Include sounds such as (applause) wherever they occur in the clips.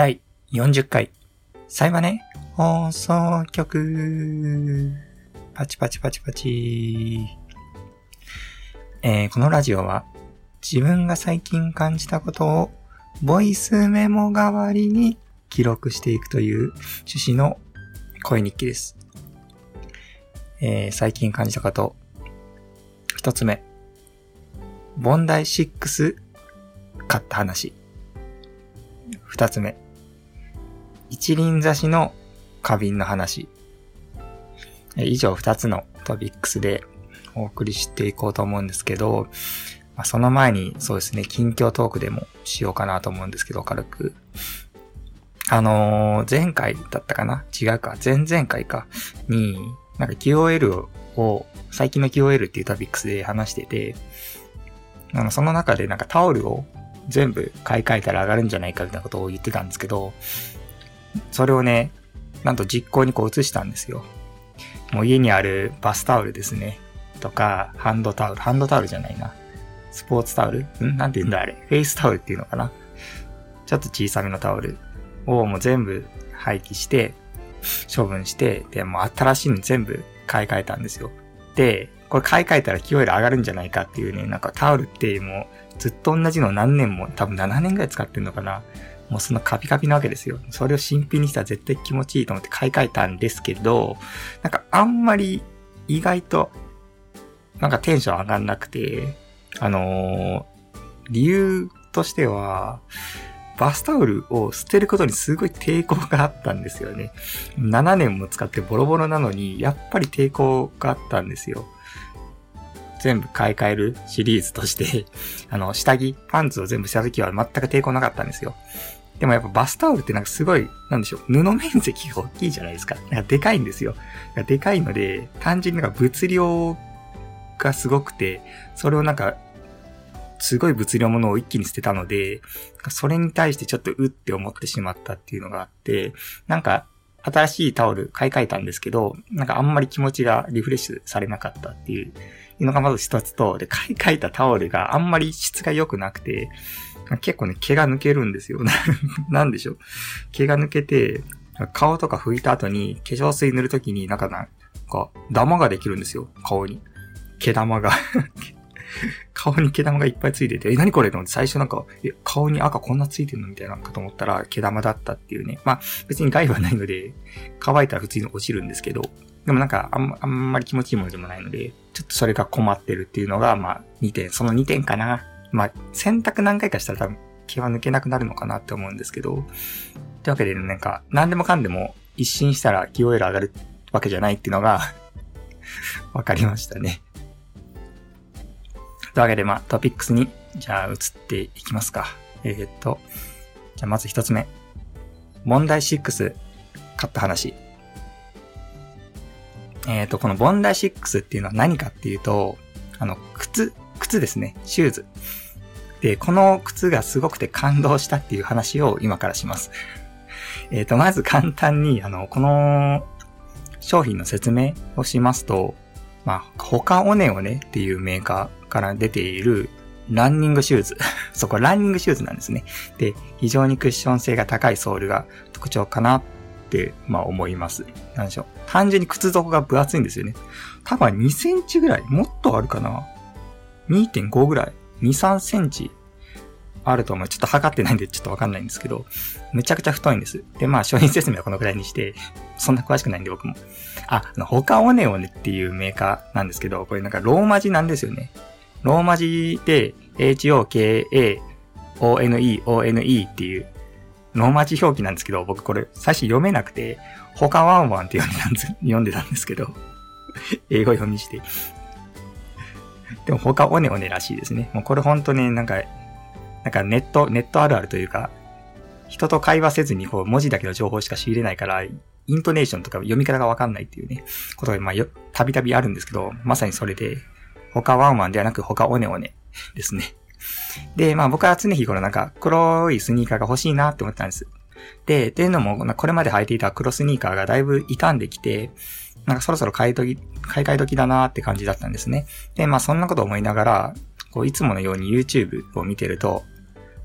第40回、サイバネ放送局。パチパチパチパチ。えー、このラジオは自分が最近感じたことをボイスメモ代わりに記録していくという趣旨の声日記です。えー、最近感じたこと。一つ目。ボンダイ6買った話。二つ目。一輪挿しの花瓶の話。以上二つのトピックスでお送りしていこうと思うんですけど、まあ、その前にそうですね、近況トークでもしようかなと思うんですけど、軽く。あのー、前回だったかな？違うか。前々回か。に、なんか QOL を、最近の QOL っていうトピックスで話してて、あの、その中でなんかタオルを全部買い替えたら上がるんじゃないかみたいなことを言ってたんですけど、それをね、なんと実行にこう移したんですよ。もう家にあるバスタオルですね。とか、ハンドタオル、ハンドタオルじゃないな。スポーツタオル？ん？なんて言うんだあれ。フェイスタオルっていうのかなちょっと小さめのタオルをもう全部廃棄して、処分して、で、もう新しいの全部買い替えたんですよ。で、これ買い替えたら QOL 上がるんじゃないかっていうね、なんかタオルってもうずっと同じの何年も、多分7年ぐらい使ってんのかな。もうそのカピカピなわけですよ。それを新品にしたら絶対気持ちいいと思って買い替えたんですけど、なんかあんまり意外と、なんかテンション上がんなくて、あのー、理由としては、バスタオルを捨てることにすごい抵抗があったんですよね。7年も使ってボロボロなのに、やっぱり抵抗があったんですよ。全部買い替えるシリーズとしてあの、下着、パンツを全部した時は全く抵抗なかったんですよ。でもやっぱバスタオルってなんかすごい、なんでしょう、布面積が大きいじゃないですか。なんかでかいんですよ。でかいので、単純になんか物量がすごくて、それをなんか、すごい物量ものを一気に捨てたので、それに対してちょっとうって思ってしまったっていうのがあって、なんか、新しいタオル買い替えたんですけど、なんかあんまり気持ちがリフレッシュされなかったっていうのがまず一つと、で、買い替えたタオルがあんまり質が良くなくて、結構ね、毛が抜けるんですよ。(laughs) なんでしょう。毛が抜けて、顔とか拭いた後に化粧水塗るときになんかなんか、ダマができるんですよ。顔に。毛玉が (laughs) 顔に毛玉がいっぱいついてて、え、何これと思って最初なんか、え、顔に赤こんなついてるのみたいなかと思ったら毛玉だったっていうね。まあ、別に害はないので、乾いたら普通に落ちるんですけど、でもなんかあん、あんまり気持ちいいものでもないので、ちょっとそれが困ってるっていうのが、まあ、2点、その2点かな。まあ、洗濯何回かしたら多分毛は抜けなくなるのかなって思うんですけど、というわけで、なんか、何でもかんでも一新したら QOL 上がるわけじゃないっていうのが (laughs) わかりましたね。というわけで、まあ、トピックスに、じゃあ移っていきますか。えー、っと、じゃあまず一つ目。問題6、買った話。えっ、と、このボンダイ6っていうのは何かっていうと、あの、靴、靴ですね。シューズ。で、この靴がすごくて感動したっていう話を今からします。えっ、と、まず簡単に、あの、この商品の説明をしますと、まあ、他オネオネっていうメーカーから出ているランニングシューズ。(laughs) そこランニングシューズなんですね。で、非常にクッション性が高いソールが特徴かなって、まあ思います。なんでしょう。単純に靴底が分厚いんですよね。多分2センチぐらいもっとあるかな ?2.5 ぐらい ?2、3センチ？あると思う。ちょっと測ってないんでちょっとわかんないんですけど、めちゃくちゃ太いんです。で、まあ商品説明はこのくらいにして、そんな詳しくないんで僕も。あ、あの、他オネオネっていうメーカーなんですけど、これなんかローマ字なんですよね。ローマ字で HOKAONEONE っていうローマ字表記なんですけど、僕これ最初読めなくて、他ワンワンって読んでたんです、読んでたんですけど、(laughs) 英語読みして。でも他オネオネらしいですね。もうこれほんとね、なんか、なんかネット、ネットあるあるというか、人と会話せずにこう文字だけの情報しか仕入れないから、イントネーションとか読み方がわかんないっていうね、ことがまあよ、たびたびあるんですけど、まさにそれで、他ワンワンではなく他オネオネですね。で、まあ僕は常日頃なんか黒いスニーカーが欲しいなって思ってたんです。で、っていうのも、これまで履いていた黒スニーカーがだいぶ傷んできて、なんかそろそろ買い時、買い替え時だなーって感じだったんですね。で、まあそんなこと思いながら、こういつものように YouTube を見てると、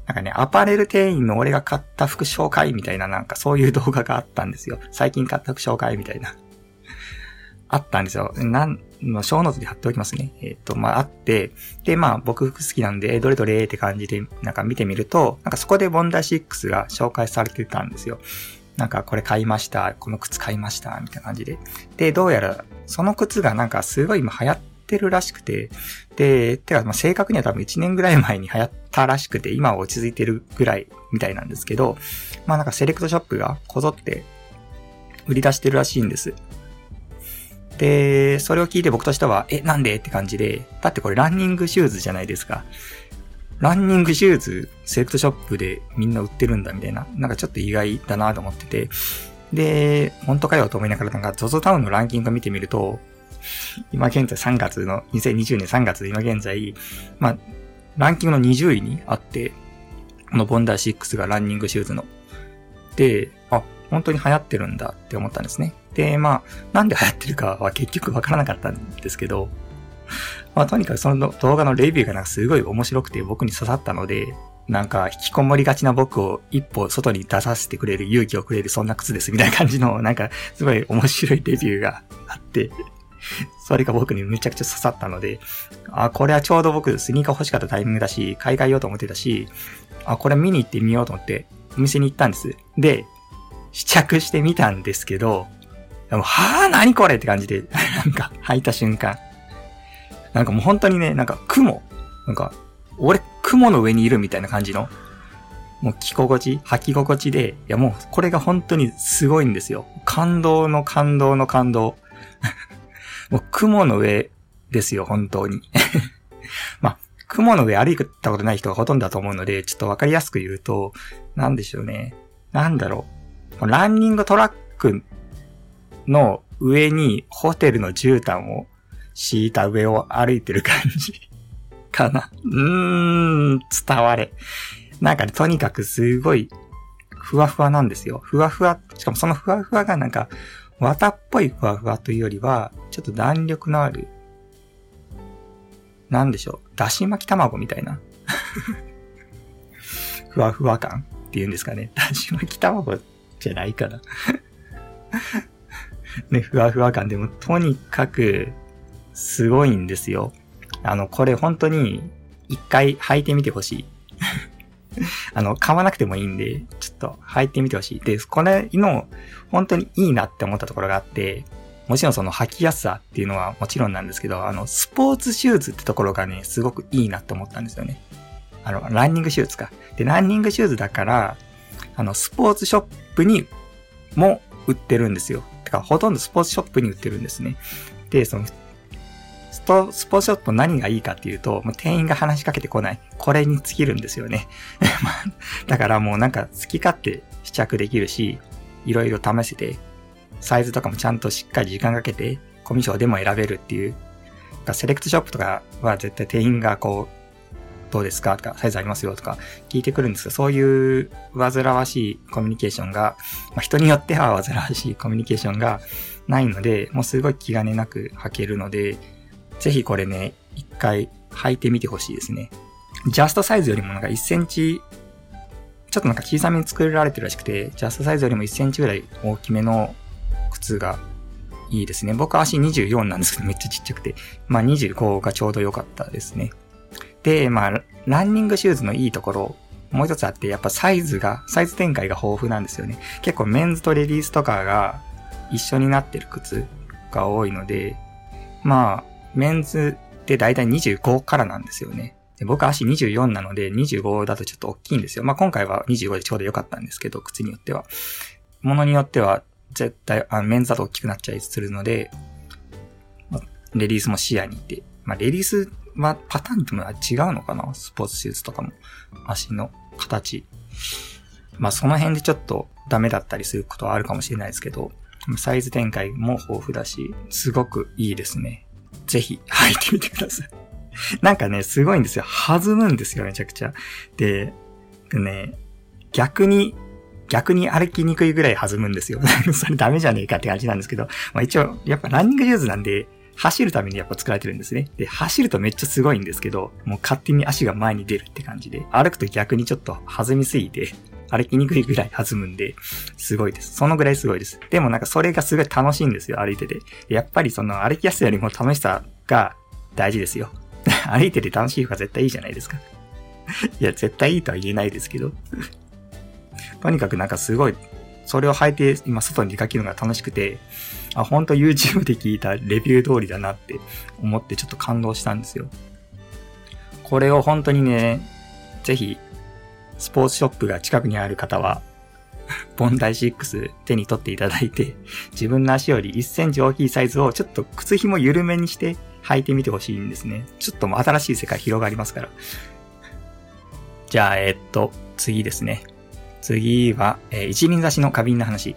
なんかね、アパレル店員の俺が買った服紹介みたいななんかそういう動画があったんですよ。最近買った服紹介みたいな。(laughs) あったんですよ。なん、まあ、ショーノートで貼っておきますね。えっ、ー、と、まあ、あって、で、まあ、僕服好きなんで、どれどれって感じで、なんか見てみると、なんかそこでボンダイ6が紹介されてたんですよ。なんかこれ買いました、この靴買いました、みたいな感じで。で、どうやら、その靴がなんかすごい今流行ってるらしくて、で、てか、ま、正確には多分1年ぐらい前に流行ったらしくて、今は落ち着いてるぐらいみたいなんですけど、まあなんかセレクトショップがこぞって売り出してるらしいんです。で、それを聞いて僕としては、え、なんで？って感じで、だってこれランニングシューズじゃないですか。ランニングシューズ、セレクトショップでみんな売ってるんだみたいな、なんかちょっと意外だなと思ってて、で、本当かよと思いながらなんか ZOZO タウンのランキング見てみると、今現在3月の、2020年3月今現在、まあ、ランキングの20位にあって、このボンダー6がランニングシューズの。で、あ、本当に流行ってるんだって思ったんですね。で、まあ、なんで流行ってるかは結局わからなかったんですけど、まあとにかくその動画のレビューがなんかすごい面白くて僕に刺さったので、なんか引きこもりがちな僕を一歩外に出させてくれる勇気をくれるそんな靴ですみたいな感じの (laughs) なんかすごい面白いレビューがあって、それが僕にめちゃくちゃ刺さったので、あ、これはちょうど僕スニーカー欲しかったタイミングだし、買い替えようと思ってたし、あ、これ見に行ってみようと思ってお店に行ったんです。で、試着してみたんですけど、でもはぁ、何これって感じで、(laughs) なんか履いた瞬間。なんかもう本当にね、なんか雲。なんか、俺雲の上にいるみたいな感じの、もう着心地、履き心地で、いやもうこれが本当にすごいんですよ。感動の感動の感動。(laughs) もう雲の上ですよ、本当に。(laughs) まあ、雲の上歩いたことない人がほとんどだと思うので、ちょっとわかりやすく言うと、なんでしょうね。なんだろう。ランニングトラックの上にホテルの絨毯を敷いた上を歩いてる感じ (laughs) かな。うーん、伝われ。なんかね、とにかくすごいふわふわなんですよ。ふわふわ、しかもそのふわふわがなんか、綿っぽいふわふわというよりは、ちょっと弾力のある、なんでしょう、だし巻き卵みたいな。(laughs) ふわふわ感っていうんですかね。だし巻き卵じゃないかな。(laughs) ね、ふわふわ感でも、とにかく、すごいんですよ。あの、これ本当に、一回履いてみてほしい。(laughs) あの、買わなくてもいいんで、ちょっと履いてみてほしい。で、これの、本当にいいなって思ったところがあって、もちろんその履きやすさっていうのはもちろんなんですけど、あの、スポーツシューズってところがね、すごくいいなって思ったんですよね。あの、ランニングシューズか。で、ランニングシューズだから、あの、スポーツショップにも売ってるんですよ。てか、ほとんどスポーツショップに売ってるんですね。で、その、スポスポーツショップ何がいいかっていうと、もう店員が話しかけてこない。これに尽きるんですよね。(laughs) だからもうなんか好き勝手試着できるし、いろいろ試せて、サイズとかもちゃんとしっかり時間かけて、コミュ障でも選べるっていう。セレクトショップとかは絶対店員がこう、どうですか？とか、サイズありますよとか聞いてくるんですけど、そういう煩わしいコミュニケーションが、まあ、人によっては煩わしいコミュニケーションがないので、もうすごい気兼ねなく履けるので、ぜひこれね、一回履いてみてほしいですね。ジャストサイズよりもなんか1センチ、ちょっとなんか小さめに作られてるらしくて、ジャストサイズよりも1センチぐらい大きめの靴がいいですね。僕足24なんですけどめっちゃちっちゃくて、まあ25がちょうど良かったですね。で、まあ、ランニングシューズのいいところ、もう一つあって、やっぱサイズが、サイズ展開が豊富なんですよね。結構メンズとレディースとかが一緒になってる靴が多いので、まあ、メンズってだいたい25からなんですよね。で僕足24なので25だとちょっと大きいんですよ。まあ今回は25でちょうど良かったんですけど、靴によっては。ものによっては絶対、あメンズだと大きくなっちゃいするので、レディースも視野にいて。まあレディースまあ、パターンとも違うのかな？スポーツシューズとかも。足の形。まあ、その辺でちょっとダメだったりすることはあるかもしれないですけど、サイズ展開も豊富だし、すごくいいですね。ぜひ履いてみてください。なんかね、すごいんですよ。弾むんですよ、めちゃくちゃ。で、ね、逆に、逆に歩きにくいぐらい弾むんですよ。(laughs) それダメじゃねえかって感じなんですけど、まあ一応、やっぱランニングユーズなんで、走るためにやっぱ作られてるんですね。で、走るとめっちゃすごいんですけど、もう勝手に足が前に出るって感じで、歩くと逆にちょっと弾みすぎて、歩きにくいぐらい弾むんで、すごいです。そのぐらいすごいです。でもなんかそれがすごい楽しいんですよ、歩いてて。やっぱりその歩きやすいよりも楽しさが大事ですよ。(laughs) 歩いてて楽しい方が絶対いいじゃないですか。(laughs) いや、絶対いいとは言えないですけど。(laughs) とにかくなんかすごい、それを履いて今外に出かけるのが楽しくて、あ、ほんと YouTube で聞いたレビュー通りだなって思ってちょっと感動したんですよ。これを本当にね、ぜひ、スポーツショップが近くにある方は、(laughs) ボンダイ6手に取っていただいて、自分の足より1センチ大きいサイズをちょっと靴紐緩めにして履いてみてほしいんですね。ちょっともう新しい世界広がりますから。じゃあ、え、っと、次ですね。次は、えー、一輪差しの花瓶の話。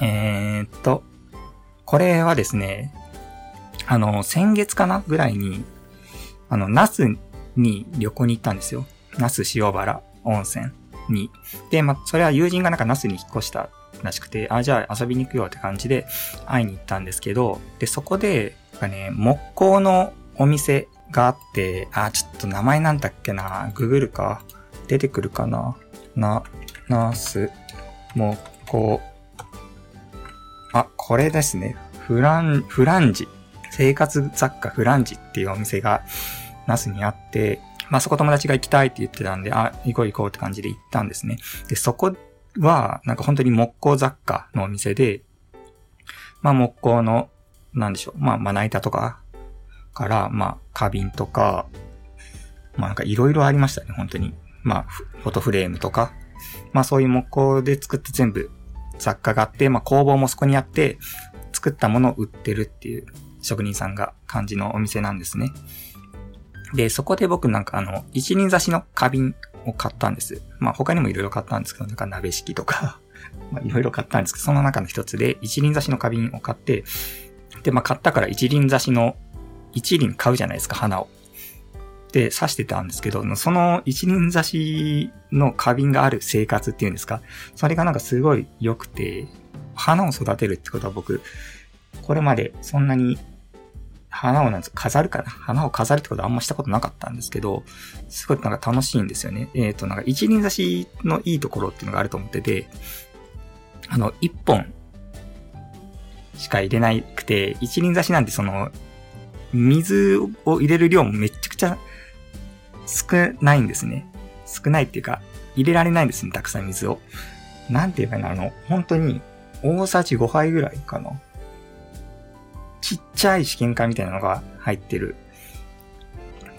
えー、っと、これはですね、あの、先月かなぐらいに、あの、那須に旅行に行ったんですよ。那須塩原温泉に。で、まあそれは友人がなんか那須に引っ越したらしくて、あ、じゃあ遊びに行くよって感じで会いに行ったんですけど、で、そこで、なんかね、木工のお店があって、あ、ちょっと名前なんだっけな、ググるか。出てくるかな。な、ナース、木工。あ、これですね。フラン、フランジ。生活雑貨フランジっていうお店が、ナスにあって、まあそこ友達が行きたいって言ってたんで、あ、行こう行こうって感じで行ったんですね。で、そこは、なんか本当に木工雑貨のお店で、まあ木工の、なんでしょう、まあまな板とかから、まあ花瓶とか、まあなんかいろいろありましたね、本当に。まあフォトフレームとか、まあそういう木工で作って全部雑貨があって、まあ工房もそこにあって、作ったものを売ってるっていう職人さんが感じのお店なんですね。で、そこで僕なんかあの、一輪差しの花瓶を買ったんです。まあ他にもいろいろ買ったんですけど、なんか鍋敷とか (laughs) まあいろいろ買ったんですけど、その中の一つで一輪差しの花瓶を買って、で、まあ買ったから一輪差しの、一輪買うじゃないですか、花を。で、刺してたんですけど、その一輪差しの花瓶がある生活っていうんですか、それがなんかすごい良くて、花を育てるってことは僕、これまでそんなに花をなんです飾るかな？花を飾るってことはあんましたことなかったんですけど、すごいなんか楽しいんですよね。えっ、ー、と、なんか一輪差しのいいところっていうのがあると思ってて、あの、一本しか入れなくて、一輪差しなんてその、水を入れる量もめちゃくちゃ少ないんですね。少ないっていうか、入れられないんですね、たくさん水を。なんて言えばいいのあの、本当に、大さじ5杯ぐらいかな？ちっちゃい試験管みたいなのが入ってる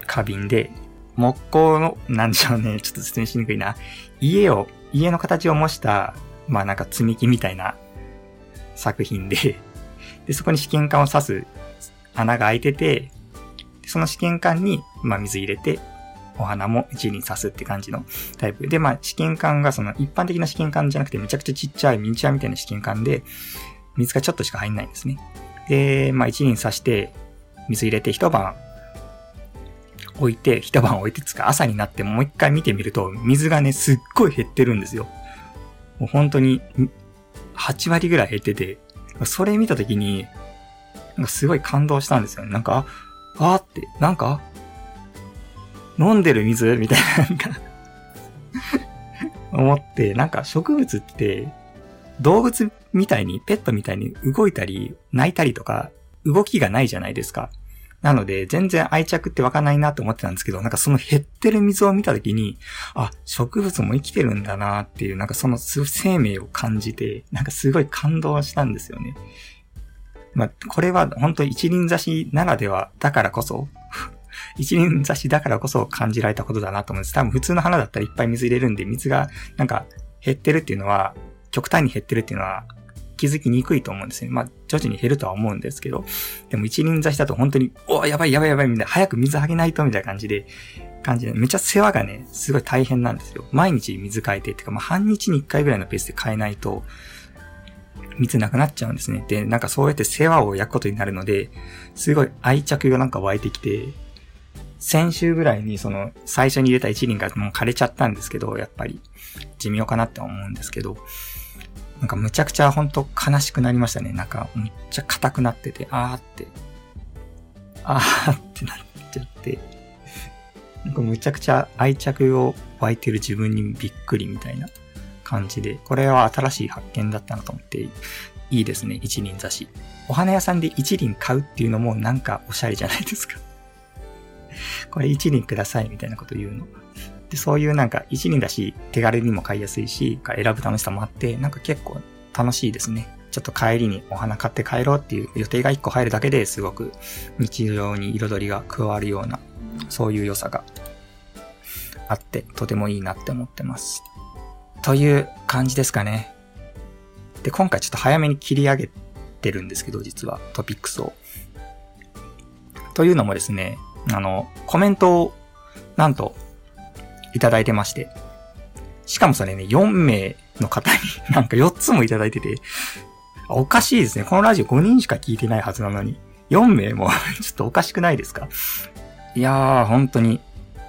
花瓶で、木工の、なんでしょうね、ちょっと説明しにくいな。家を、家の形を模した、まあなんか積み木みたいな作品で、で、そこに試験管を刺す穴が開いてて、その試験管に、まあ水入れて、お花も一輪刺すって感じのタイプ。で、まあ試験管がその一般的な試験管じゃなくてめちゃくちゃちっちゃいミニチュアみたいな試験管で、水がちょっとしか入んないんですね。で、まあ一輪刺して、水入れて一晩置いて、一晩置いてつか朝になってもう一回見てみると、水がね、すっごい減ってるんですよ。もう本当に、8割ぐらい減ってて、それ見たときに、なんかすごい感動したんですよね。なんか、あーって、なんか、飲んでる水？みたいな、なんか思って、なんか植物って、動物みたいに、ペットみたいに動いたり、泣いたりとか、動きがないじゃないですか。なので、全然愛着って湧かないなって思ってたんですけど、なんかその減ってる水を見たときに、あ、植物も生きてるんだなっていう、なんかその生命を感じて、なんかすごい感動したんですよね。まあ、これは本当一輪挿しならではだからこそ、(laughs) 一輪挿しだからこそ感じられたことだなと思うんです。多分普通の花だったらいっぱい水入れるんで、水がなんか減ってるっていうのは、極端に減ってるっていうのは気づきにくいと思うんですね。まあ、徐々に減るとは思うんですけど、でも一輪挿しだと本当に、おやばいやばいやばいみたいな、早く水あげないとみたいな感じで、感じで、めっちゃ世話がね、すごい大変なんですよ。毎日水変えて、ってか、まあ、半日に一回ぐらいのペースで変えないと、水なくなっちゃうんですね。で、なんかそうやって世話を焼くことになるので、すごい愛着がなんか湧いてきて、先週ぐらいにその最初に入れた一輪がもう枯れちゃったんですけど、やっぱり寿命かなって思うんですけど、なんかむちゃくちゃ本当悲しくなりましたね。なんかむっちゃ硬くなってて、あーって、あーってなっちゃって、なんかむちゃくちゃ愛着を湧いてる自分にびっくりみたいな感じで、これは新しい発見だったなと思って、いいですね、一輪挿し。お花屋さんで一輪買うっていうのもなんかおしゃれじゃないですか。これ一輪くださいみたいなこと言うの。で、そういうなんか一輪だし、手軽にも買いやすいし、選ぶ楽しさもあって、なんか結構楽しいですね。ちょっと帰りにお花買って帰ろうっていう予定が一個入るだけですごく日常に彩りが加わるような、そういう良さがあって、とてもいいなって思ってます。という感じですかね。で、今回ちょっと早めに切り上げてるんですけど、実はトピックスを。というのもですね、あの、コメントを、なんと、いただいてまして。しかもそれね、4名の方に (laughs) なんか4つもいただいてて、おかしいですね。このラジオ5人しか聞いてないはずなのに、4名も (laughs) ちょっとおかしくないですか？いやー、本当に、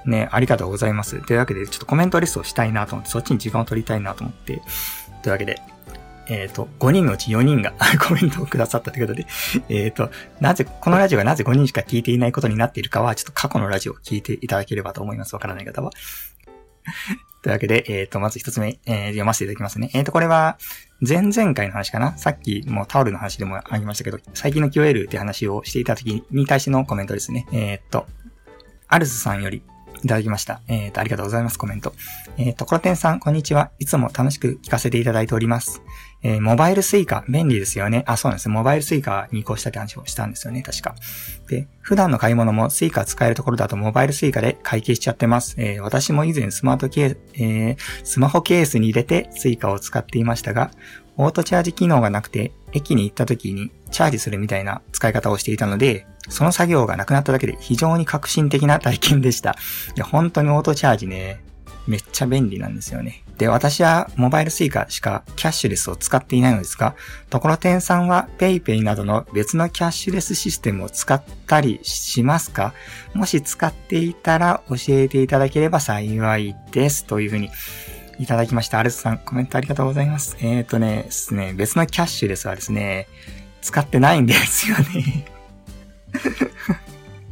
ね、ありがとうございます。というわけで、ちょっとコメントレストをしたいなと思って、そっちに時間を取りたいなと思って、というわけで、えっ、ー、と、5人のうち4人が (laughs) コメントをくださったということで、えっ、と、なぜ、このラジオがなぜ5人しか聞いていないことになっているかは、ちょっと過去のラジオを聞いていただければと思います。わからない方は。(laughs) というわけで、えっ、ー、と、まず一つ目、えー、読ませていただきますね。えっ、ー、と、これは、前々回の話かな？さっきもタオルの話でもありましたけど、最近の QL って話をしていた時に対してのコメントですね。えっと、アルスさんより、いただきました。えっ、と、ありがとうございます、コメント。えっ、と、コロテンさん、こんにちは。いつも楽しく聞かせていただいております。えー、モバイルスイカ、便利ですよね。あ、そうなんです。モバイルスイカに移行したって話をしたんですよね、確か。で、普段の買い物もスイカ使えるところだとモバイルスイカで会計しちゃってます。えー、私も以前スマートケース、えー、スマホケースに入れてスイカを使っていましたが、オートチャージ機能がなくて、駅に行った時にチャージするみたいな使い方をしていたので、その作業がなくなっただけで非常に革新的な体験でした。いや、本当にオートチャージね、めっちゃ便利なんですよね。で、私はモバイルスイカしかキャッシュレスを使っていないのですが、ところてんさんは PayPay などの別のキャッシュレスシステムを使ったりしますか？もし使っていたら教えていただければ幸いです。というふうにいただきました。アルスさん、コメントありがとうございます。えっ、ー、とね、ですね、別のキャッシュレスはですね、使ってないんですよね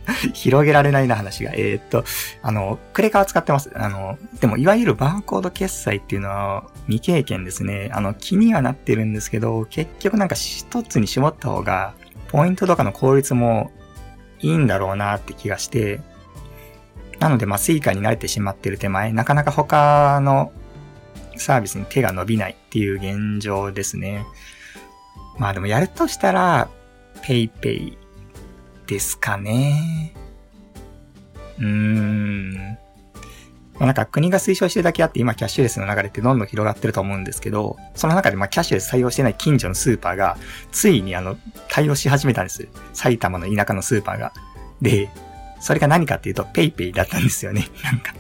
(laughs) 広げられないな話が。えー、っと、あの、クレカは使ってます。あの、でも、いわゆるバーコード決済っていうのは未経験ですね。あの、気にはなってるんですけど、結局なんか一つに絞った方が、ポイントとかの効率もいいんだろうなって気がして、なので、まあ、スイカに慣れてしまってる手前、なかなか他のサービスに手が伸びないっていう現状ですね。まあでもやるとしたら、PayPay ですかね。うーん。なんか国が推奨してるだけあって今キャッシュレスの流れってどんどん広がってると思うんですけど、その中でまあキャッシュレス採用してない近所のスーパーが、ついにあの、対応し始めたんです。埼玉の田舎のスーパーが。で、それが何かっていうと PayPay だったんですよね。(laughs) なんか。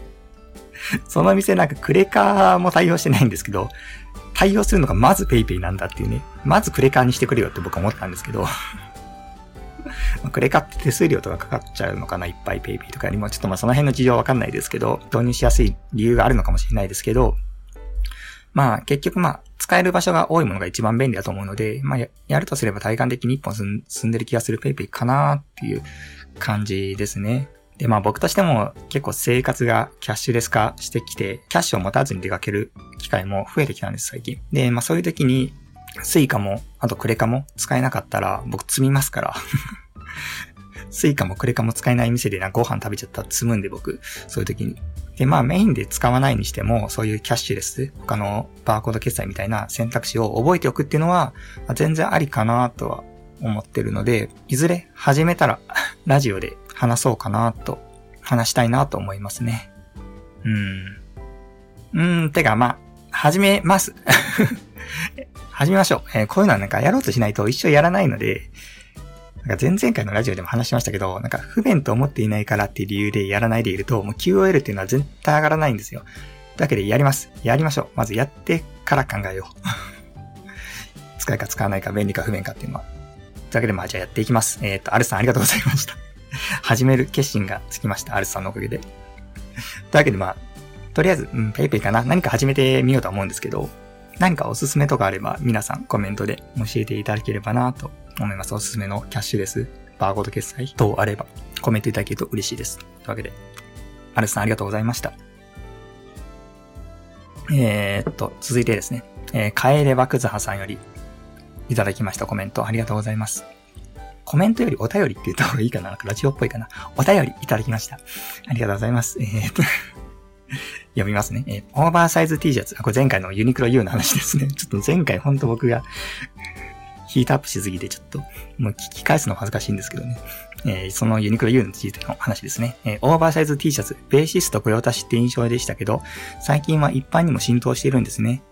その店なんかクレカも対応してないんですけど、対応するのがまず PayPay なんだっていうね。まずクレカにしてくれよって僕は思ったんですけど。まクレカって手数料とかかかっちゃうのかないっぱい PayPay とかにも、ちょっとまあその辺の事情わかんないですけど、導入しやすい理由があるのかもしれないですけど、まあ結局まあ使える場所が多いものが一番便利だと思うので、まあやるとすれば体感的に一本進んでる気がする PayPay かなっていう感じですね。で、まあ僕としても結構生活がキャッシュレス化してきて、キャッシュを持たずに出かける機会も増えてきたんです、最近。で、まあそういう時に、スイカも、あとクレカも使えなかったら僕詰みますから。(laughs) スイカもクレカも使えない店でなご飯食べちゃったら詰むんで僕、そういう時に。で、まあメインで使わないにしても、そういうキャッシュレス、他のバーコード決済みたいな選択肢を覚えておくっていうのは、全然ありかなとは思ってるので、いずれ始めたら (laughs) ラジオで話そうかなと、話したいなと思いますね。うん。うーん、てかまあ、始めます。(laughs) 始めましょう。えー、こういうのはなんかやろうとしないと一生やらないので、なんか前々回のラジオでも話しましたけど、なんか不便と思っていないからっていう理由でやらないでいると、もう QOL っていうのは絶対上がらないんですよ。だけでやります。やりましょう。まずやってから考えよう。(laughs) 使いか使わないか便利か不便かっていうのは。というわけでまあじゃあやっていきます。えっ、ー、と、アルさんありがとうございました。始める決心がつきました。アルさんのおかげで。というわけでまあ、とりあえず、うん、ペイペイかな何か始めてみようと思うんですけど、何かおすすめとかあれば皆さんコメントで教えていただければなと思います。おすすめのキャッシュレス、バーコード決済等あればコメントいただけると嬉しいです。というわけで、アルスさんありがとうございました。えー、っと、続いてですね、えー、帰ればくずはさんよりいただきましたコメントありがとうございます。コメントよりお便りって言った方がいいかななんかラジオっぽいかなお便りいただきました。ありがとうございます。えー、っと (laughs) 読みますね。えー、オーバーサイズ T シャツ。あ、これ前回のユニクロ U の話ですね。ちょっと前回ほんと僕がヒートアップしすぎてちょっと、もう聞き返すの恥ずかしいんですけどね。えー、そのユニクロ U についての話ですね。えー、オーバーサイズ T シャツ、ベーシスト御用達って印象でしたけど、最近は一般にも浸透しているんですね。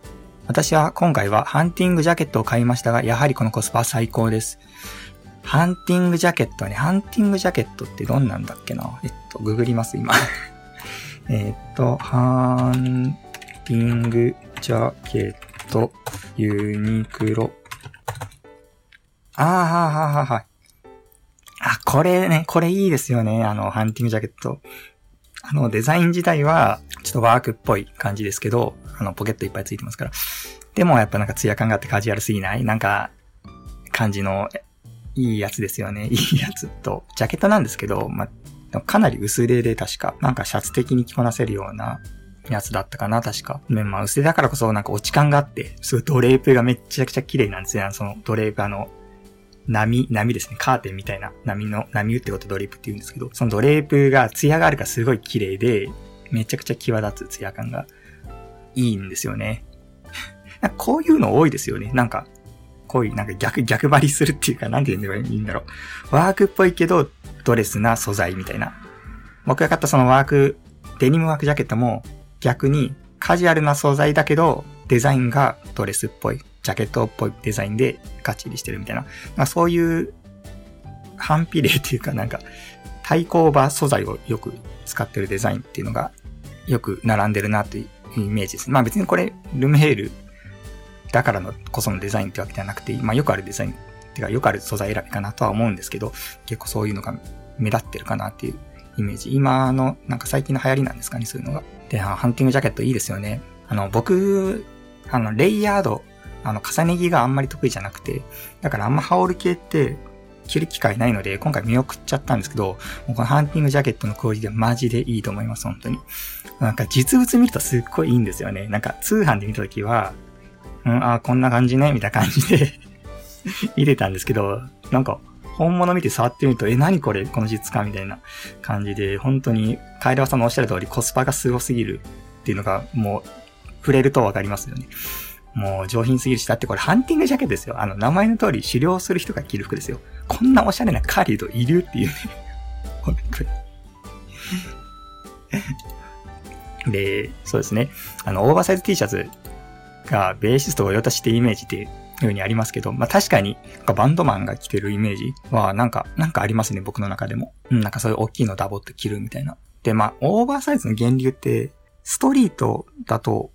私は今回はハンティングジャケットを買いましたが、やはりこのコスパ最高です。ハンティングジャケットね。ハンティングジャケットってどんなんだっけな？えっと、ググります、今。(laughs) えっと、ハンティングジャケット、ユニクロ。ああ、はあ、はあ、はあ。あ、これね、これいいですよね。あの、ハンティングジャケット。あの、デザイン自体は、ちょっとワークっぽい感じですけど、あの、ポケットいっぱいついてますから。でも、やっぱなんかツヤ感があってカジュアルすぎない？なんか、感じの、いいやつですよね。(laughs) いいやつと、ジャケットなんですけど、ま、かなり薄手で確か、なんかシャツ的に着こなせるようなやつだったかな、確か。ね、まあ、薄手だからこそなんか落ち感があって、すごいドレープがめっちゃくちゃ綺麗なんですよ。そのドレープあの、波、波ですね。カーテンみたいな波の、波打ってことドレープって言うんですけど、そのドレープが艶があるからすごい綺麗で、めちゃくちゃ際立つ艶感がいいんですよね。(laughs) こういうの多いですよね。なんか、こういうなんか逆、逆張りするっていうか、なんて言うんばいいんだろう。ワークっぽいけど、ドレスな素材みたいな。僕が買ったそのワーク、デニムワークジャケットも逆にカジュアルな素材だけど、デザインがドレスっぽい、ジャケットっぽいデザインでガッチリしてるみたいな。まあそういう反比例っていうかなんか対抗馬素材をよく使ってるデザインっていうのがよく並んでるなというイメージです。まあ別にこれルメールだからのこそのデザインってわけではなくて、まあよくあるデザインっていうかよくある素材選びかなとは思うんですけど、結構そういうのが目立ってるかなっていうイメージ。今のなんか最近の流行りなんですかね、そういうのが。で、ハンティングジャケットいいですよね。あの、僕、あの、レイヤード、あの、重ね着があんまり得意じゃなくて、だからあんま羽織系って着る機会ないので、今回見送っちゃったんですけど、もうこのハンティングジャケットのクオリティはマジでいいと思います、本当に。なんか実物見るとすっごいいいんですよね。なんか通販で見たときは、うん、あ、こんな感じね、みたいな感じで (laughs) 入れたんですけど、なんか、本物見て触ってみると、え、何これこの実感みたいな感じで、本当に、カエルワさんのおっしゃる通りコスパがすごすぎるっていうのが、もう、触れるとわかりますよね。もう上品すぎるし、だってこれハンティングジャケットですよ。あの、名前の通り狩猟する人が着る服ですよ。こんなおしゃれな狩人いるっていうね。(laughs) 本当に。で、そうですね。あの、オーバーサイズ T シャツがベーシストを用達してイメージっていう風にありますけど、まあ確かにバンドマンが着てるイメージはなんか、なんかありますね、僕の中でも。うん、なんかそういう大きいのダボって着るみたいな。で、まあ、オーバーサイズの源流って、ストリートだと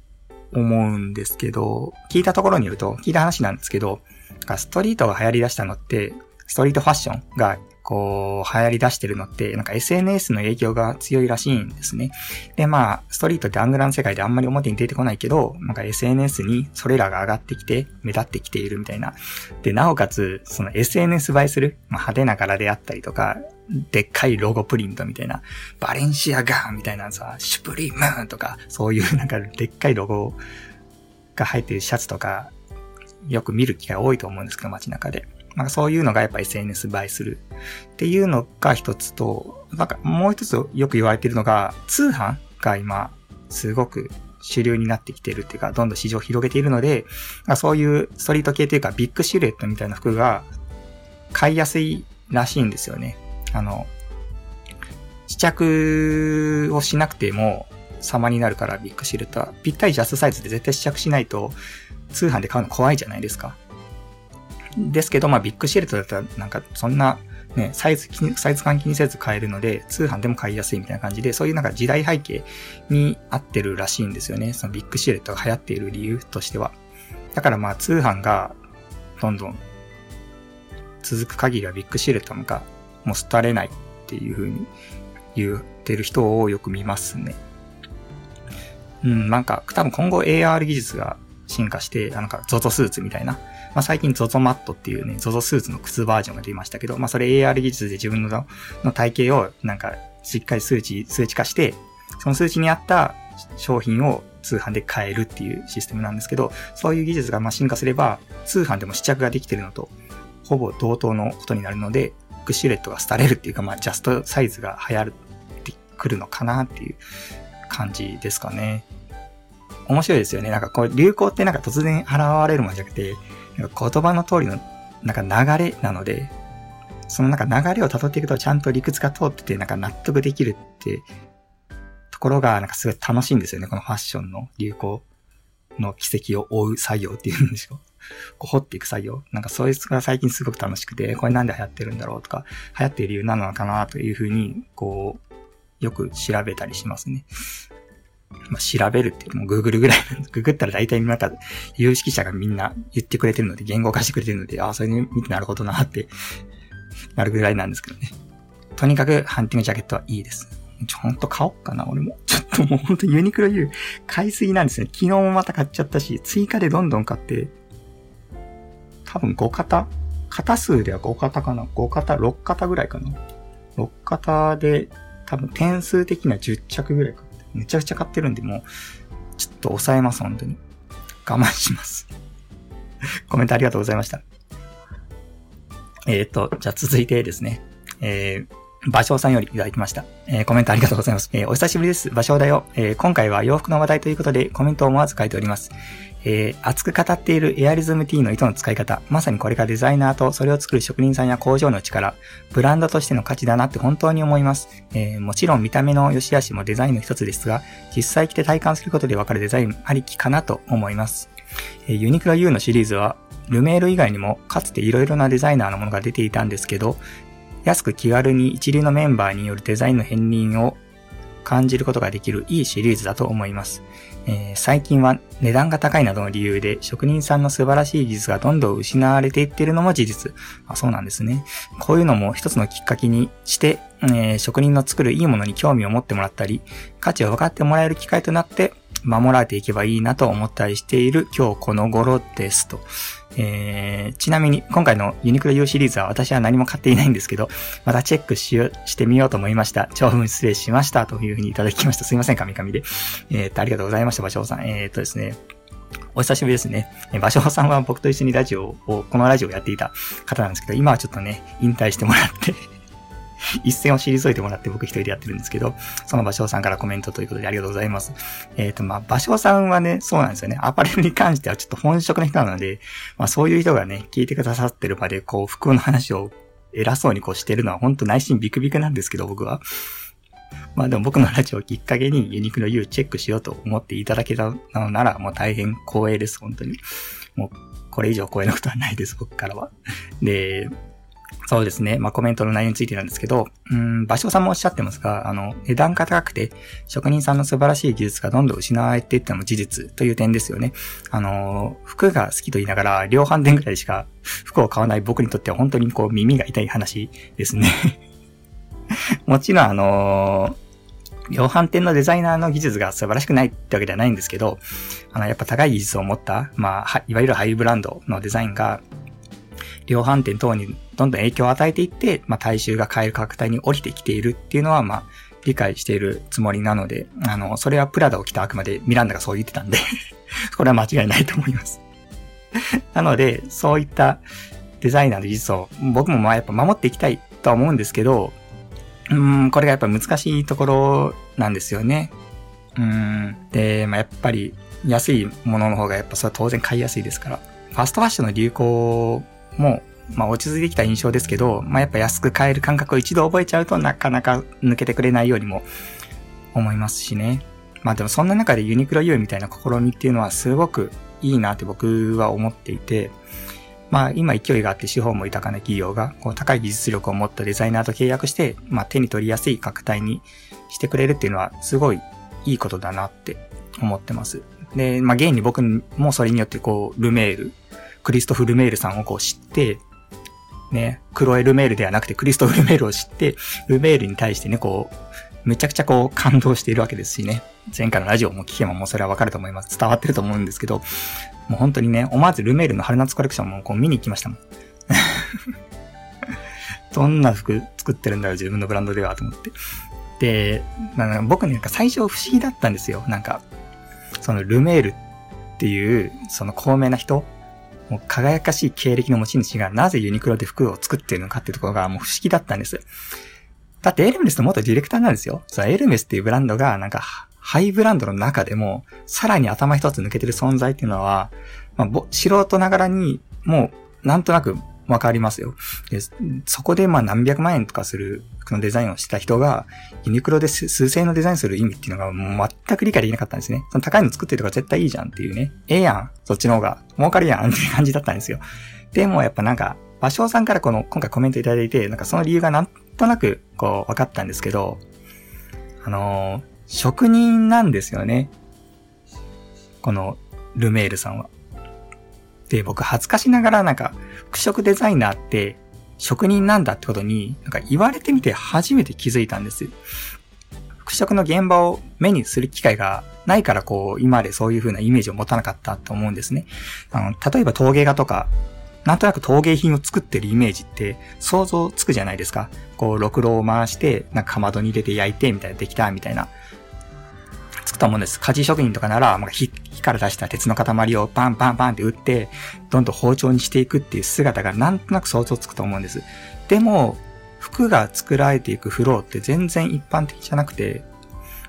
思うんですけど、聞いたところによると、聞いた話なんですけど、ストリートが流行り出したのって、ストリートファッションがこう、流行り出してるのって、なんか SNS の影響が強いらしいんですね。で、まあ、ストリートってアングラの世界であんまり表に出てこないけど、なんか SNS にそれらが上がってきて、目立ってきているみたいな。で、なおかつ、その SNS 映えする、まあ、派手な柄であったりとか、でっかいロゴプリントみたいな、バレンシアガンみたいなさ、シュプリームとか、そういうなんかでっかいロゴが入ってるシャツとか、よく見る機会多いと思うんですけど、街中で。なんかそういうのがやっぱ SNS 映えするっていうのが一つと、なんかもう一つよく言われてるのが、通販が今、すごく主流になってきてるっていうか、どんどん市場を広げているので、そういうストリート系というかビッグシルエットみたいな服が買いやすいらしいんですよね。あの、試着をしなくても様になるからビッグシルエットは。ぴったりジャストサイズで絶対試着しないと通販で買うの怖いじゃないですか。ですけど、まあビッグシェルトだったらなんかそんなね、サイズサイズ感気にせず買えるので、通販でも買いやすいみたいな感じで、そういうなんか時代背景に合ってるらしいんですよね。そのビッグシェルトが流行っている理由としては。だからまあ通販がどんどん続く限りはビッグシェルトがもう廃れないっていう風に言ってる人をよく見ますね。うん、なんか多分今後 AR 技術が進化して、なんか ZOZO スーツみたいな。まあ、最近 ZOZO マットっていうね、ZOZO スーツの靴バージョンが出ましたけど、まあ、それ AR 技術で自分のの体型をなんかしっかり数値、数値化して、その数値に合った商品を通販で買えるっていうシステムなんですけど、そういう技術がま進化すれば、通販でも試着ができてるのと、ほぼ同等のことになるので、クシュレットが廃れるっていうか、まあ、ジャストサイズが流行ってくるのかなっていう感じですかね。面白いですよね。なんかこう、流行ってなんか突然現れるもんじゃなくて、言葉の通りのなんか流れなので、そのなんか流れを辿っていくとちゃんと理屈が通ってて、なんか納得できるってところが、なんかすごい楽しいんですよね。このファッションの流行の奇跡を追う作業っていうんでしょう。こう掘っていく作業。なんかそいつが最近すごく楽しくて、これなんで流行ってるんだろうとか、流行っている理由なのかなというふうに、こう、よく調べたりしますね。まあ、調べるってもう Google ぐらい、(laughs) ググったら大体なんか、有識者がみんな言ってくれてるので、言語化してくれてるので、ああ、それ見てなるほどなって、なるぐらいなんですけどね。とにかく、ハンティングジャケットはいいです。ちょ、ほんと買おうかな、俺も。ちょっともうほんとユニクロ U 買いすぎなんですね。昨日もまた買っちゃったし、追加でどんどん買って、多分5型？型数では5型かな ?5 型、6型ぐらいかな ?6 型で多分点数的には10着ぐらいか。めちゃくちゃ買ってるんで、もう、ちょっと抑えます、本当に。我慢します。(laughs) コメントありがとうございました。えっ、ー、と、じゃあ続いてですね。えー、場所さんよりいただきました。えー、コメントありがとうございます。えー、お久しぶりです。場所だよ。えー、今回は洋服の話題ということでコメントを思わず書いております。えー、熱く語っているエアリズム T の糸の使い方、まさにこれがデザイナーとそれを作る職人さんや工場の力、ブランドとしての価値だなって本当に思います。えー、もちろん見た目の良し悪しもデザインの一つですが、実際着て体感することでわかるデザインありきかなと思います。えー、ユニクロ U のシリーズは、ルメール以外にもかつて色々なデザイナーのものが出ていたんですけど、安く気軽に一流のメンバーによるデザインの片鱗を感じることができるいいシリーズだと思います。えー、最近は値段が高いなどの理由で職人さんの素晴らしい技術がどんどん失われていっているのも事実。あそうなんですね。こういうのも一つのきっかけにして、えー、職人の作るいいものに興味を持ってもらったり、価値を分かってもらえる機会となって守られていけばいいなと思ったりしている今日この頃ですと。えー、ちなみに今回のユニクロ U シリーズは私は何も買っていないんですけど、またチェックしよしてみようと思いました。長文失礼しましたというふうにいただきました。すいません、神々で。えー、っと、ありがとうございました、場所さん。えー、っとですね。お久しぶりですね。場所さんは僕と一緒にラジオを、このラジオをやっていた方なんですけど、今はちょっとね、引退してもらって (laughs) 一線を退いてもらって僕一人でやってるんですけど、その芭蕉さんからコメントということでありがとうございます。えっ、ー、と、まあ、芭蕉さんはね、そうなんですよね。アパレルに関してはちょっと本職の人なので、まあ、そういう人がね、聞いてくださってる場で、こう、服の話を偉そうにこうしてるのは本当内心ビクビクなんですけど、僕は。まあでも僕のラジオをきっかけにユニクロ U チェックしようと思っていただけたのならもう大変光栄です、本当に。もうこれ以上光栄なことはないです、僕からは。で、そうですね。まあ、コメントの内容についてなんですけど、うん、場所さんもおっしゃってますが、あの、値段が高くて、職人さんの素晴らしい技術がどんどん失われていったのも事実という点ですよね。あの、服が好きと言いながら、量販店ぐらいしか服を買わない僕にとっては本当にこう耳が痛い話ですね。(laughs) もちろんあの量販店のデザイナーの技術が素晴らしくないってわけではないんですけど、あの、やっぱ高い技術を持った、まあ、いわゆるハイブランドのデザインが、量販店等にどんどん影響を与えていって、まあ、大衆が買える価格帯に降りてきているっていうのは、まあ、理解しているつもりなので、あの、それはプラダを着たあくまでミランダがそう言ってたんで (laughs) これは間違いないと思います (laughs) なので、そういったデザイナーの技術を僕もまあやっぱ守っていきたいとは思うんですけど、うん、これがやっぱ難しいところなんですよね。うん。で、まあ、やっぱり安いものの方がやっぱそれは当然買いやすいですから。ファストファッションの流行もう、まあ落ち着いてきた印象ですけど、まあやっぱ安く買える感覚を一度覚えちゃうとなかなか抜けてくれないようにも思いますしね。まあでもそんな中でユニクロ U みたいな試みっていうのはすごくいいなって僕は思っていて、まあ今勢いがあって資本も豊かな企業がこう高い技術力を持ったデザイナーと契約して、まあ手に取りやすい価格帯にしてくれるっていうのはすごいいいことだなって思ってます。で、まあ現に僕もそれによってこうルメール、クリストフ・ルメールさんをこう知って、ね、クロエ・ルメールではなくてクリストフ・ルメールを知って、ルメールに対してね、こう、めちゃくちゃこう感動しているわけですしね。前回のラジオも聞けばもうそれはわかると思います。伝わってると思うんですけど、もう本当にね、思わずルメールの春夏コレクションもこう見に行きましたもん。(laughs) どんな服作ってるんだろう、自分のブランドでは、と思って。で、なんか僕、なんか最初不思議だったんですよ。なんか、そのルメールっていう、その高名な人、もう輝かしい経歴の持ち主がなぜユニクロで服を作ってるのかっていうところがもう不思議だったんです。だってエルメスの元ディレクターなんですよ。そエルメスっていうブランドがなんかハイブランドの中でもさらに頭一つ抜けてる存在っていうのは、まあ、素人ながらにもうなんとなくわかりますよ。で、そこでまあ何百万円とかする服のデザインをした人が、ユニクロで数千円のデザインする意味っていうのがもう全く理解できなかったんですね。その高いの作ってるとか絶対いいじゃんっていうね。ええやん。そっちの方が儲かるやんっていう感じだったんですよ。でもやっぱなんか、芭蕉さんからこの今回コメントいただいて、なんかその理由がなんとなくこう分かったんですけど、あのー、職人なんですよね。このルメールさんは。で、僕恥ずかしながらなんか、服飾デザイナーって職人なんだってことに、なんか言われてみて初めて気づいたんです。服飾の現場を目にする機会がないからこう、今までそういう風なイメージを持たなかったと思うんですね。あの、例えば陶芸画とか、なんとなく陶芸品を作ってるイメージって想像つくじゃないですか。こう、ろくろを回して、なんかかまどに入れて焼いて、みたいな、できた、みたいな。と思うんです。鍛冶職人とかなら、まあ、火火から出した鉄の塊をパンパンパンって打って、どんどん包丁にしていくっていう姿がなんとなく想像つくと思うんです。でも、服が作られていくフローって全然一般的じゃなくて、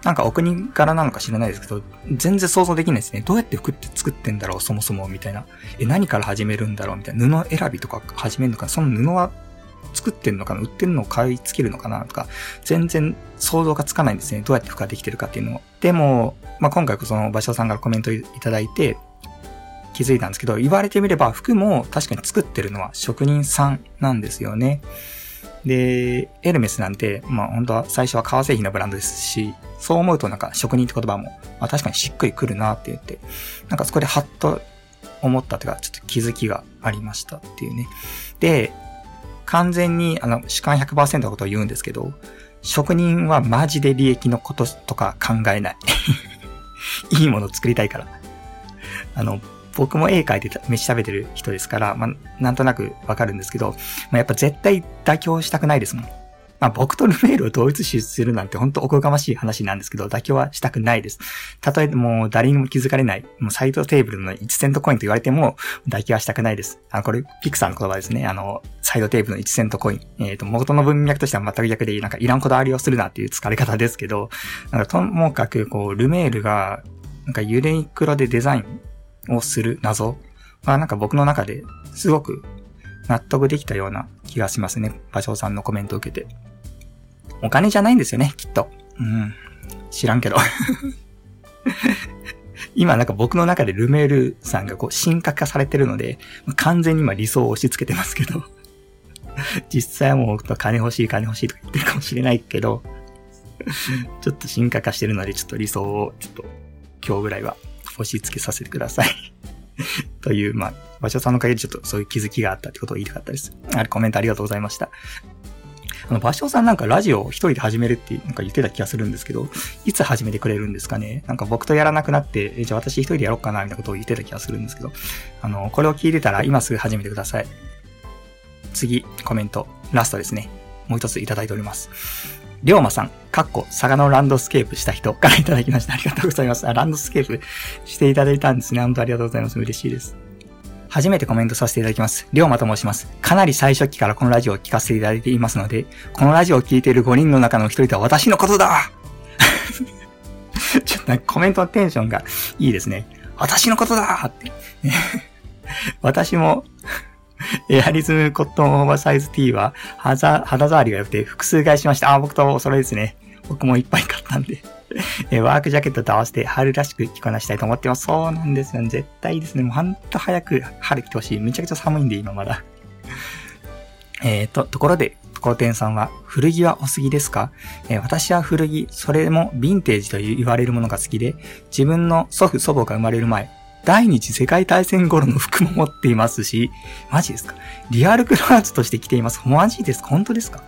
なんかお国柄なのか知らないですけど、全然想像できないですね。どうやって服って作ってんだろう、そもそも、みたいな。え、何から始めるんだろう、みたいな。布選びとか始めるのか、その布は作ってんのかな売ってんのを買い付けるのかなとか、全然想像がつかないんですね。どうやって服ができてるかっていうのを。でも、まあ、今回その場所さんからコメントいただいて、気づいたんですけど、言われてみれば服も確かに作ってるのは職人さんなんですよね。で、エルメスなんて、まあ本当は最初は革製品のブランドですし、そう思うとなんか職人って言葉も、まあ確かにしっくりくるなって言って、なんかそこでハッと思ったというか、ちょっと気づきがありましたっていうね。で、完全に、あの、主観100%のことを言うんですけど、職人はマジで利益のこととか考えない。(laughs) いいものを作りたいから。あの、僕も絵描いて飯食べてる人ですから、まあ、なんとなくわかるんですけど、まあ、やっぱ絶対妥協したくないですもん。まあ僕とルメールを同一視するなんて本当おこがましい話なんですけど、妥協はしたくないです。たとえもう誰にも気づかれない、もうサイドテーブルの1セントコインと言われても、妥協はしたくないです。あ、これ、ピクサーの言葉ですね。あの、サイドテーブルの1セントコイン。えっ、ー、と、元の文脈としては全く逆で、なんかいらんこだわりをするなっていう疲れ方ですけど、なんかともかく、こう、ルメールが、なんかユレイクロでデザインをする謎は、なんか僕の中ですごく納得できたような気がしますね。馬匠さんのコメントを受けて。お金じゃないんですよね、きっと。うん。知らんけど。(laughs) 今なんか僕の中でルメールさんがこう神格化されてるので、完全に今理想を押し付けてますけど、(laughs) 実際はもう僕と金欲しい金欲しいとか言ってるかもしれないけど、(laughs) ちょっと進化化してるので、ちょっと理想をちょっと今日ぐらいは押し付けさせてくださいという、まあ、場所さんのおかげでちょっとそういう気づきがあったってことを言いたかったです。あれコメントありがとうございました。あの、場所さんなんかラジオを一人で始めるってなんか言ってた気がするんですけど、いつ始めてくれるんですかね？なんか僕とやらなくなって、えじゃあ私一人でやろうかなみたいなことを言ってた気がするんですけど、あの、これを聞いてたら今すぐ始めてください。次、コメント、ラストですね。もう一ついただいております。りょうまさん、かっこ、佐賀のランドスケープした人からいただきました。ありがとうございます。あ、ランドスケープしていただいたんですね。本当ありがとうございます。嬉しいです。初めてコメントさせていただきます。りょうまと申します。かなり最初期からこのラジオを聞かせていただいていますので、このラジオを聞いている5人の中の1人とは私のことだ (laughs) ちょっとコメントのテンションがいいですね。私のことだって。(laughs) 私も (laughs) エアリズムコットンオーバーサイズ T は肌触りが良くて複数買いしました。あ、僕とお揃いですね。僕もいっぱい買ったんでえワークジャケットと合わせて春らしく着こなしたいと思ってます。そうなんですよ、ね。絶対ですね。もうほんと早く春来てほしい。めちゃくちゃ寒いんで、今まだ。(laughs) えっと、ところで、ところてんさんは古着はお好きですか、えー、私は古着、それもヴィンテージと言われるものが好きで、自分の祖父、祖母が生まれる前、第二次世界大戦頃の服も持っていますし、マジですか？リアルクローズとして着ています。マジですか本当ですか？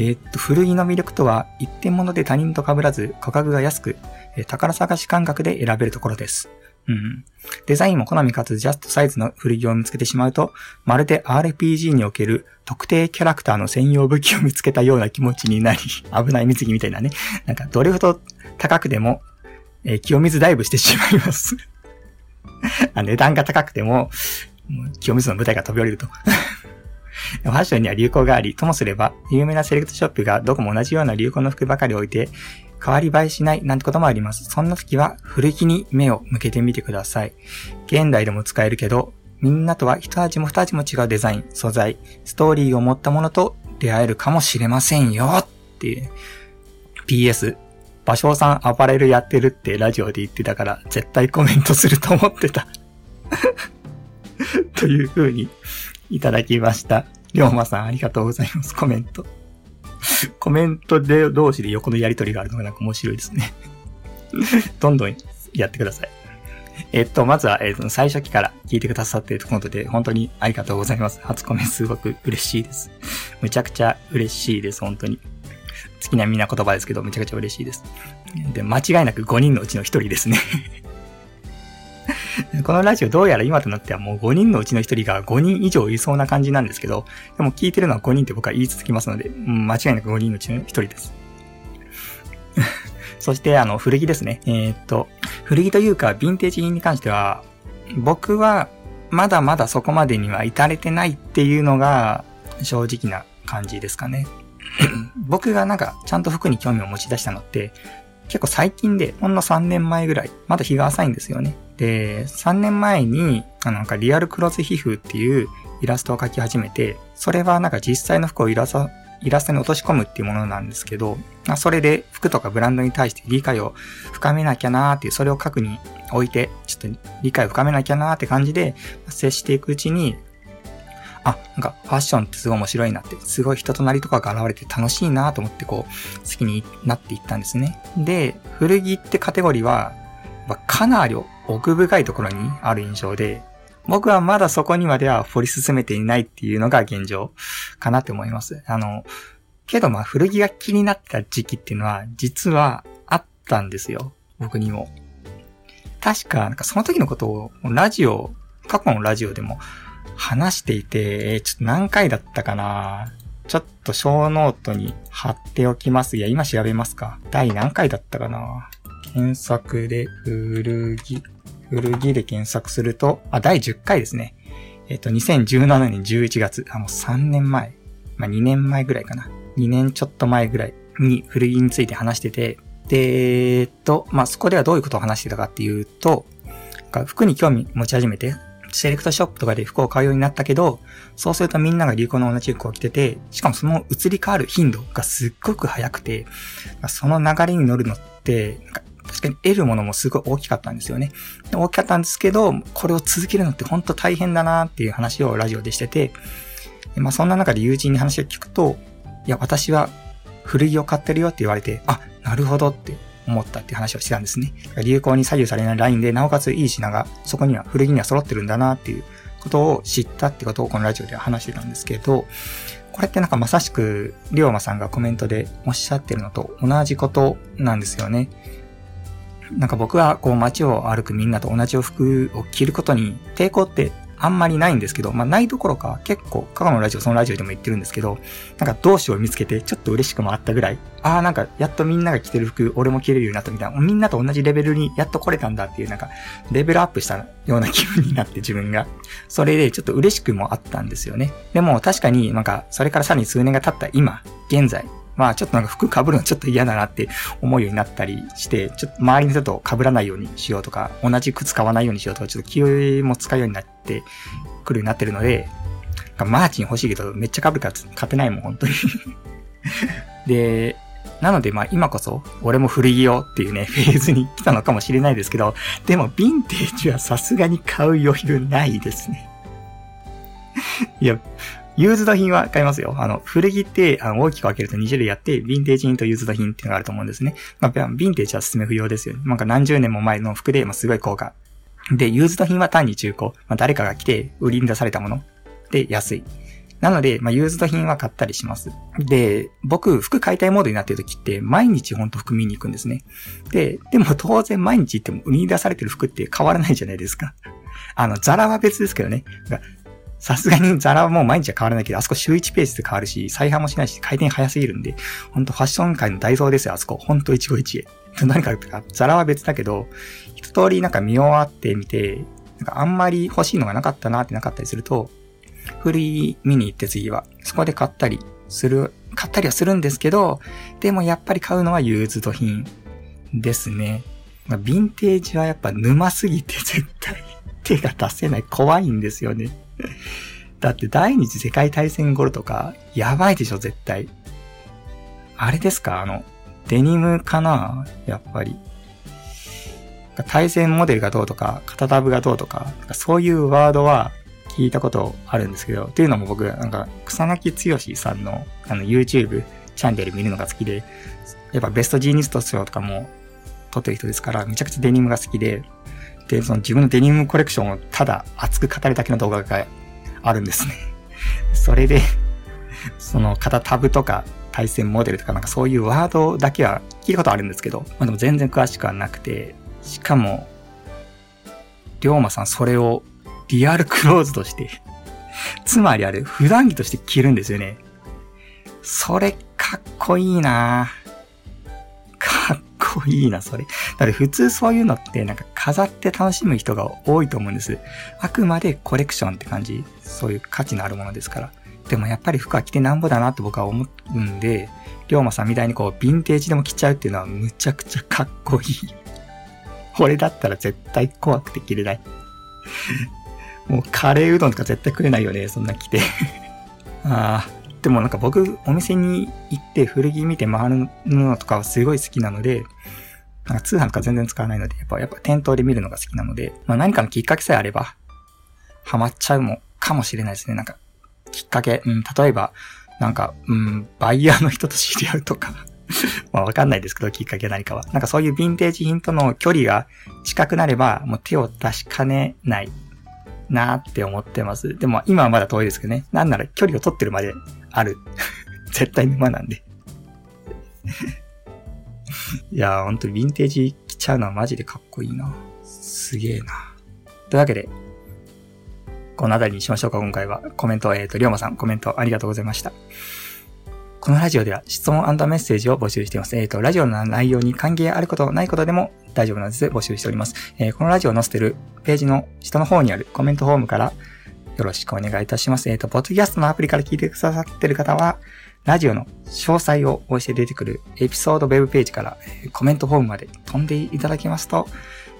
えー、っと、古着の魅力とは、一点物で他人と被らず、価格が安く、え、宝探し感覚で選べるところです。うん。デザインも好みかつジャストサイズの古着を見つけてしまうと、まるで RPG における特定キャラクターの専用武器を見つけたような気持ちになり、(laughs) 危ない水着みたいなね。なんか、どれほど高くでも、えー、清水ダイブしてしまいます (laughs) 値段が高くても、清水の舞台が飛び降りると。ファッションには流行があり、ともすれば、有名なセレクトショップがどこも同じような流行の服ばかり置いて、変わり映えしないなんてこともあります。そんな時は古着に目を向けてみてください。現代でも使えるけど、みんなとは一味も二味も違うデザイン、素材、ストーリーを持ったものと出会えるかもしれませんよっていう。PS、芭蕉さんアパレルやってるってラジオで言ってたから、絶対コメントすると思ってた (laughs) という風にいただきました。りょうまさんありがとうございます。コメント。(laughs) コメントで同士で横のやりとりがあるのがなんか面白いですね (laughs) どんどんやってください。えっと、まずは、えっと、最初期から聞いてくださっているとことで、本当にありがとうございます。初コメすごく嬉しいです。むちゃくちゃ嬉しいです、本当に。好きなみんな言葉ですけど、めちゃくちゃ嬉しいです。で、間違いなく5人のうちの1人ですね (laughs) (laughs) このラジオどうやら今となってはもう5人のうちの1人が5人以上いそうな感じなんですけど、でも聞いてるのは5人って僕は言い続きますので、うん、間違いなく5人のうちの1人です。(laughs) そして、あの、古着ですね。えー、っと、古着というか、ヴィンテージ品に関しては、僕は、まだまだそこまでには至れてないっていうのが、正直な感じですかね。(coughs) 僕がなんか、ちゃんと服に興味を持ち出したのって、結構最近で、ほんの3年前ぐらい、まだ日が浅いんですよね。で、3年前に、あのなんかリアルクロス皮膚っていうイラストを描き始めて、それはなんか実際の服をイラスト、イラストに落とし込むっていうものなんですけど、まあそれで服とかブランドに対して理解を深めなきゃなーっていう、それを書くに置いて、ちょっと理解を深めなきゃなーって感じで接していくうちに、あ、なんかファッションってすごい面白いなって、すごい人となりとかが現れて楽しいなと思ってこう、好きになっていったんですね。で、古着ってカテゴリーは、かなり奥深いところにある印象で、僕はまだそこにまでは掘り進めていないっていうのが現状かなって思います。あの、けどまあ古着が気になった時期っていうのは実はあったんですよ。僕にも。確か、なんかその時のことをラジオ、過去のラジオでも話していて、え、ちょっと何回だったかなちょっと小ノートに貼っておきます。いや、今調べますか。第何回だったかな検索で古着、古着で検索すると、あ、第10回ですね。えっ、と、2017年11月、あ、もう3年前。まあ、2年前ぐらいかな。2年ちょっと前ぐらいに古着について話してて、で、えっと、まあ、そこではどういうことを話してたかっていうと、服に興味持ち始めて、セレクトショップとかで服を買うようになったけど、そうするとみんなが流行の同じ服を着てて、しかもその移り変わる頻度がすっごく早くて、その流れに乗るのって、確かに得るものもすごい大きかったんですよね。大きかったんですけど、これを続けるのって本当大変だなっていう話をラジオでしてて、まあそんな中で友人に話を聞くと、いや、私は古着を買ってるよって言われて、あ、なるほどって思ったっていう話をしてたんですね。流行に左右されないラインで、なおかついい品が、そこには古着には揃ってるんだなっていうことを知ったってことをこのラジオでは話してたんですけど、これってなんかまさしく、りょうまさんがコメントでおっしゃってるのと同じことなんですよね。なんか僕はこう街を歩くみんなと同じ洋服を着ることに抵抗ってあんまりないんですけど、まあないどころか結構、過去のラジオ、そのラジオでも言ってるんですけど、なんか同志を見つけてちょっと嬉しくもあったぐらい、ああなんかやっとみんなが着てる服、俺も着れるようになったみたいな、みんなと同じレベルにやっと来れたんだっていうなんか、レベルアップしたような気分になって自分が。それでちょっと嬉しくもあったんですよね。でも確かになんか、それからさらに数年が経った今、現在、まあちょっとなんか服被るのちょっと嫌だなって思うようになったりして、ちょっと周りの人と被らないようにしようとか、同じ靴買わないようにしようとか、ちょっと気も使うようになってくるようになってるので、マーチン欲しいけどめっちゃ被るから買ってないもん、本当に。で、なのでまあ今こそ俺も古着よっていうね、(laughs) フェーズに来たのかもしれないですけど、でもヴィンテージはさすがに買う余裕ないですね。(laughs) いや、ユーズド品は買いますよ。あの、古着って、あの、大きく分けると2種類あって、ヴィンテージ品とユーズド品っていうのがあると思うんですね。まあ、ヴィンテージは説明不要ですよね。なんか何十年も前の服で、まあ、すごい高価で、ユーズド品は単に中古。まあ、誰かが着て売りに出されたもの。で、安い。なので、まあ、ユーズド品は買ったりします。で、僕、服買いたいモードになってる時って、毎日ほんと服見に行くんですね。で、でも当然毎日行っても売りに出されてる服って変わらないじゃないですか。あの、ザラは別ですけどね。さすがにザラはもう毎日は変わらないけど、あそこ週1ペースで変わるし、再販もしないし、回転早すぎるんで、ほんとファッション界のダイソーですよ、あそこ。ほんと一期一会。何かか、ザラは別だけど、一通りなんか見終わってみて、なんかあんまり欲しいのがなかったなってなかったりすると、フリー見に行って次は、そこで買ったりする、買ったりはするんですけど、でもやっぱり買うのはユーズド品ですね。まあ、ヴィンテージはやっぱ沼すぎて絶対手が出せない怖いんですよね。(laughs) だって第二次世界大戦頃とか、やばいでしょ、絶対。あれですかあの、デニムかなやっぱり。対戦モデルがどうとか、型タブがどうとか、そういうワードは聞いたことあるんですけど、っていうのも僕、なんか、草薙剛さんのあの YouTube チャンネル見るのが好きで、やっぱベストジーニスト賞とかも撮ってる人ですから、めちゃくちゃデニムが好き、で、その自分のデニムコレクションをただ熱く語るだけの動画があるんですね。(laughs) それで、その型タブとか対戦モデルとかなんかそういうワードだけは聞いたことあるんですけど、まあでも全然詳しくはなくて、しかも、龍馬さんそれをリアルクローズとして (laughs) つまりあれ普段着として着るんですよね。それかっこいいなかっこいいな、それ。だって普通そういうのってなんか飾って楽しむ人が多いと思うんです。あくまでコレクションって感じ。そういう価値のあるものですから。でもやっぱり服は着てなんぼだなって僕は思うんで、龍馬さんみたいにこう、ヴィンテージでも着ちゃうっていうのはむちゃくちゃかっこいい。俺だったら絶対怖くて着れない。もうカレーうどんとか絶対食えないよね、そんな着てああ。でもなんか僕、お店に行って古着見て回るのとかはすごい好きなので、なんか通販とか全然使わないので、やっぱ、やっぱ店頭で見るのが好きなので、まあ何かのきっかけさえあれば、ハマっちゃうも、かもしれないですね。なんか、きっかけ、うん、例えば、なんか、うん、バイヤーの人と知り合うとか (laughs) まあわかんないですけど、きっかけ何かは。なんかそういうヴィンテージ品との距離が近くなれば、もう手を出しかねないなーって思ってます。でも今はまだ遠いですけどね。なんなら距離を取ってるまである。(laughs) 絶対沼なんで (laughs) いやー、ほんとヴィンテージ来ちゃうのはマジでかっこいいな。すげえな。というわけで、この辺りにしましょうか、今回は。コメント、えっ、ー、と、りょうまさん、コメントありがとうございました。このラジオでは質問メッセージを募集しています。えっ、ー、と、ラジオの内容に関係あること、ないことでも大丈夫なのです募集しております。えー、このラジオを載せてるページの下の方にあるコメントフォームからよろしくお願いいたします。えっ、ー、と、ポッドキャストのアプリから聞いてくださってる方は、ラジオの詳細を押して出てくるエピソードウェブページから、コメントフォームまで飛んでいただきますと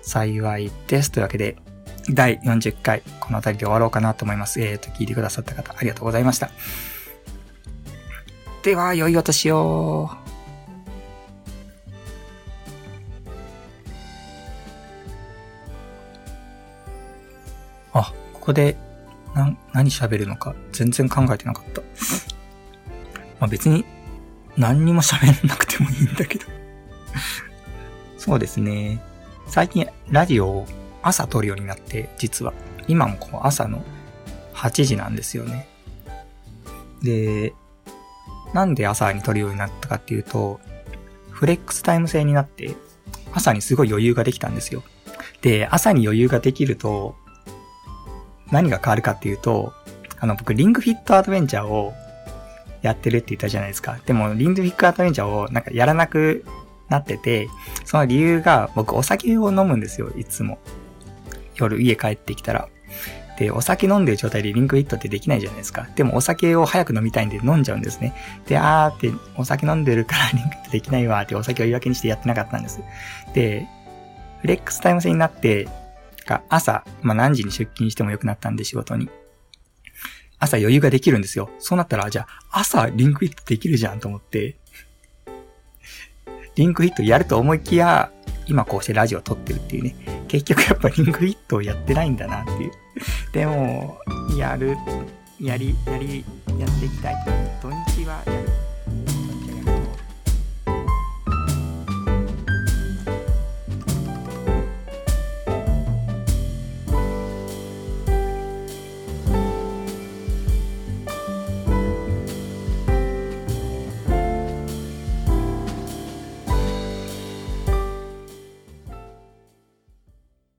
幸いです。というわけで、第40回、この辺りで終わろうかなと思います。えっ、ー、と、聞いてくださった方、ありがとうございました。では、良いお年を。あ、ここでな、何喋るのか全然考えてなかった。まあ別に何にも喋らなくてもいいんだけどそうですね。最近ラジオを朝撮るようになって、実は。今もこう朝の8時なんですよね。で、なんで朝に撮るようになったかっていうと、フレックスタイム制になって、朝にすごい余裕ができたんですよ。で、朝に余裕ができると、何が変わるかっていうと、あの、僕、リングフィットアドベンチャーをやってるって言ったじゃないですか。でも、リングフィットアドベンチャーをなんかやらなくなってて、その理由が、僕、お酒を飲むんですよ、いつも。夜家帰ってきたら。で、お酒飲んでる状態でリンクフィットってできないじゃないですか。でもお酒を早く飲みたいんで飲んじゃうんですね。で、あーって、お酒飲んでるからリンクフィットできないわってお酒を言い訳にしてやってなかったんです。で、フレックスタイム制になって、か朝、まあ、何時に出勤してもよくなったんで仕事に。朝余裕ができるんですよ。そうなったら、じゃあ朝リンクフィットできるじゃんと思って、リンクフィットやると思いきや、今こうしてラジオ撮ってるっていうね。結局やっぱリンクフィットをやってないんだなっていう。(laughs) でも、やる、やり、やり、やっていきたい。土日はやる。